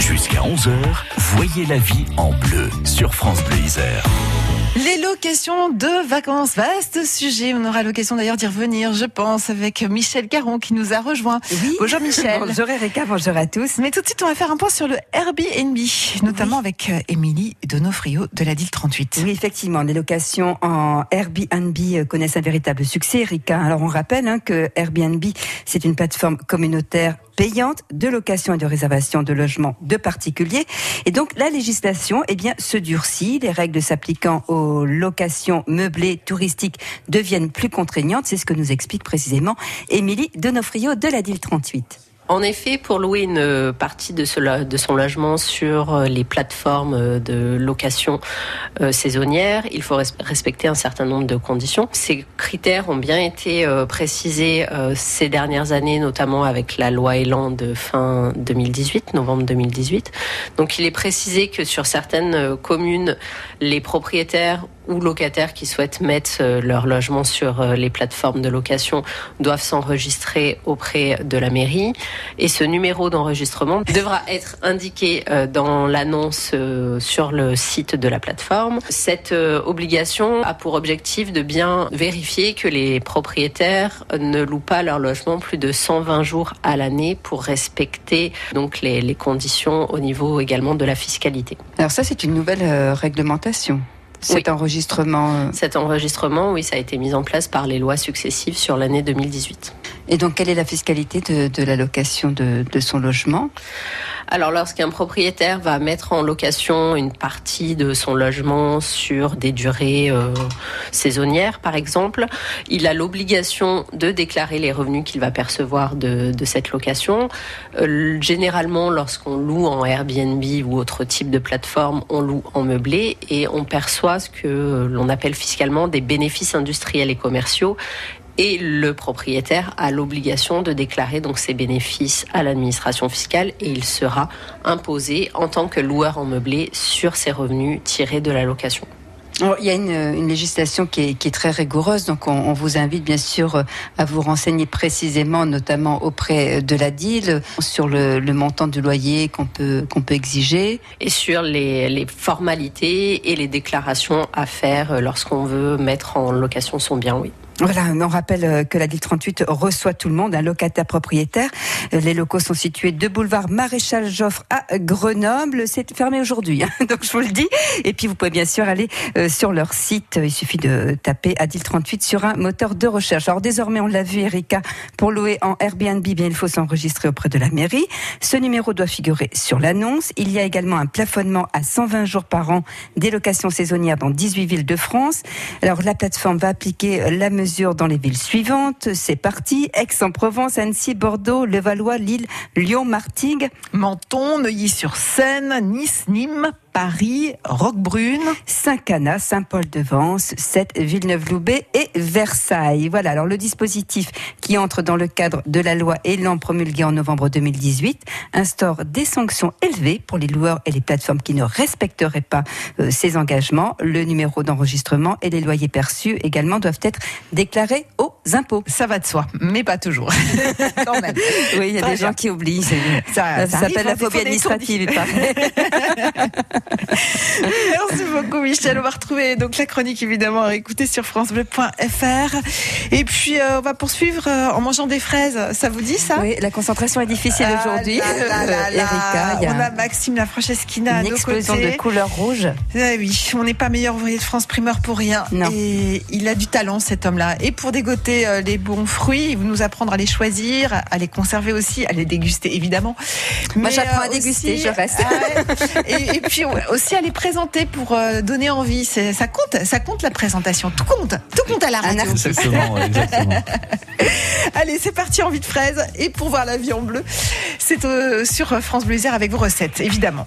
Jusqu'à 11h, voyez la vie en bleu sur France Bleu Isère. Les locations de vacances, vaste sujet. On aura l'occasion d'ailleurs d'y revenir, je pense, avec Michel Caron qui nous a rejoint. Oui. Bonjour Michel. bonjour Erika, bonjour à tous. Mais tout de suite, on va faire un point sur le Airbnb, notamment avec euh, Émilie Donofrio de la DIL 38. Oui, effectivement, les locations en Airbnb euh, connaissent un véritable succès, Erika. Alors on rappelle hein, que Airbnb, c'est une plateforme communautaire de location et de réservation de logements de particuliers. Et donc la législation eh bien, se durcit. Les règles s'appliquant aux locations meublées touristiques deviennent plus contraignantes. C'est ce que nous explique précisément Émilie Donofrio de la DIL 38. En effet, pour louer une partie de, son logement sur euh, les plateformes euh, de location euh, saisonnière, il faut respecter un certain nombre de conditions. Ces critères ont bien été précisés ces dernières années, notamment avec la loi Elan de fin 2018, novembre 2018. Donc il est précisé que sur certaines communes, les propriétaires ou locataires qui souhaitent mettre leur logement sur les plateformes de location doivent s'enregistrer auprès de la mairie et ce numéro d'enregistrement devra être indiqué euh, dans l'annonce euh, sur le site de la plateforme. Cette euh, obligation a pour objectif de bien vérifier que les propriétaires ne louent pas leur logement plus de 120 jours à l'année pour respecter donc les, les conditions au niveau également de la fiscalité. Alors ça c'est une nouvelle réglementation. Cet enregistrement. Cet enregistrement, oui, ça a été mis en place par les lois successives sur l'année 2018. Et donc, quelle est la fiscalité de, de la location de, de son logement? Alors lorsqu'un propriétaire va mettre en location une partie de son logement sur des durées euh, saisonnières, par exemple, il a l'obligation de déclarer les revenus qu'il va percevoir de, de cette location. Euh, généralement, lorsqu'on loue en Airbnb ou autre type de plateforme, on loue en meublé et on perçoit ce que l'on appelle fiscalement des bénéfices industriels et commerciaux et le propriétaire a l'obligation de déclarer donc ses bénéfices à l'administration fiscale et il sera imposé en tant que loueur en meublé sur ses revenus tirés de la location. Il y a une, législation qui est, très rigoureuse, donc on, vous invite bien sûr à vous renseigner précisément, notamment auprès de la DIL, sur le, montant du loyer qu'on peut, peut exiger. Et sur les, formalités et les déclarations à faire lorsqu'on veut mettre en location son bien, oui. Voilà, on rappelle euh, que la DIL 38 reçoit tout le monde, un locataire propriétaire. Euh, les locaux sont situés de boulevard Maréchal Joffre à Grenoble. C'est fermé aujourd'hui, hein, donc je vous le dis. Et puis vous pouvez bien sûr aller euh, sur leur site. Il suffit de taper ADIL 38 sur un moteur de recherche. Alors désormais, on l'a vu, Erika, pour louer en Airbnb, bien il faut s'enregistrer auprès de la mairie. Ce numéro doit figurer sur l'annonce. Il y a également un plafonnement à 120 jours par an des locations saisonnières dans 18 villes de France. Alors la plateforme va appliquer la mesure dans les villes suivantes. C'est parti. Aix-en-Provence, Annecy, Bordeaux, Levallois, Lille, Lyon, Martigues. Menton, Neuilly-sur-Seine, Nice, Nîmes, Paris, Roquebrune, Saint-Cana, Saint-Paul-de-Vence, Sète, Villeneuve-Loubet et Versailles. Voilà, alors le dispositif qui entre dans le cadre de la loi Elan promulguée en novembre 2018 instaure des sanctions élevées pour les loueurs et les plateformes qui ne respecteraient pas euh, ces engagements. Le numéro d'enregistrement et les loyers perçus également doivent être déclarés aux impôts. Ça va de soi, mais pas toujours. Quand même. Oui, il y a des gens qui oublient. Ça, ça, s'appelle la phobie administrative. Merci beaucoup Michel. On va retrouver donc la chronique évidemment à écouter sur francebleu.fr. Et puis euh, on va poursuivre euh, en mangeant des fraises. Ça vous dit ça? Oui, la concentration est difficile ah aujourd'hui. Erika, on a Maxime la Francesquina à une explosion de couleur rouge. Ah oui, on n'est pas meilleur ouvrier de France primeur pour rien. Et il a du talent cet homme-là. Et pour dégoter euh, les bons fruits, il va nous apprendre à les choisir, à les conserver aussi, à les déguster évidemment. Moi j'apprends à déguster, je reste. Ah et, et, puis aussi à les présenter pour euh, donner envie. Ça compte, ça compte la présentation. Tout compte, tout compte à la radio. Exactement, exactement. Allez, c'est parti en vie de fraise. Et pour voir la vie en bleu, c'est euh, sur France Bleu avec vos recettes, évidemment.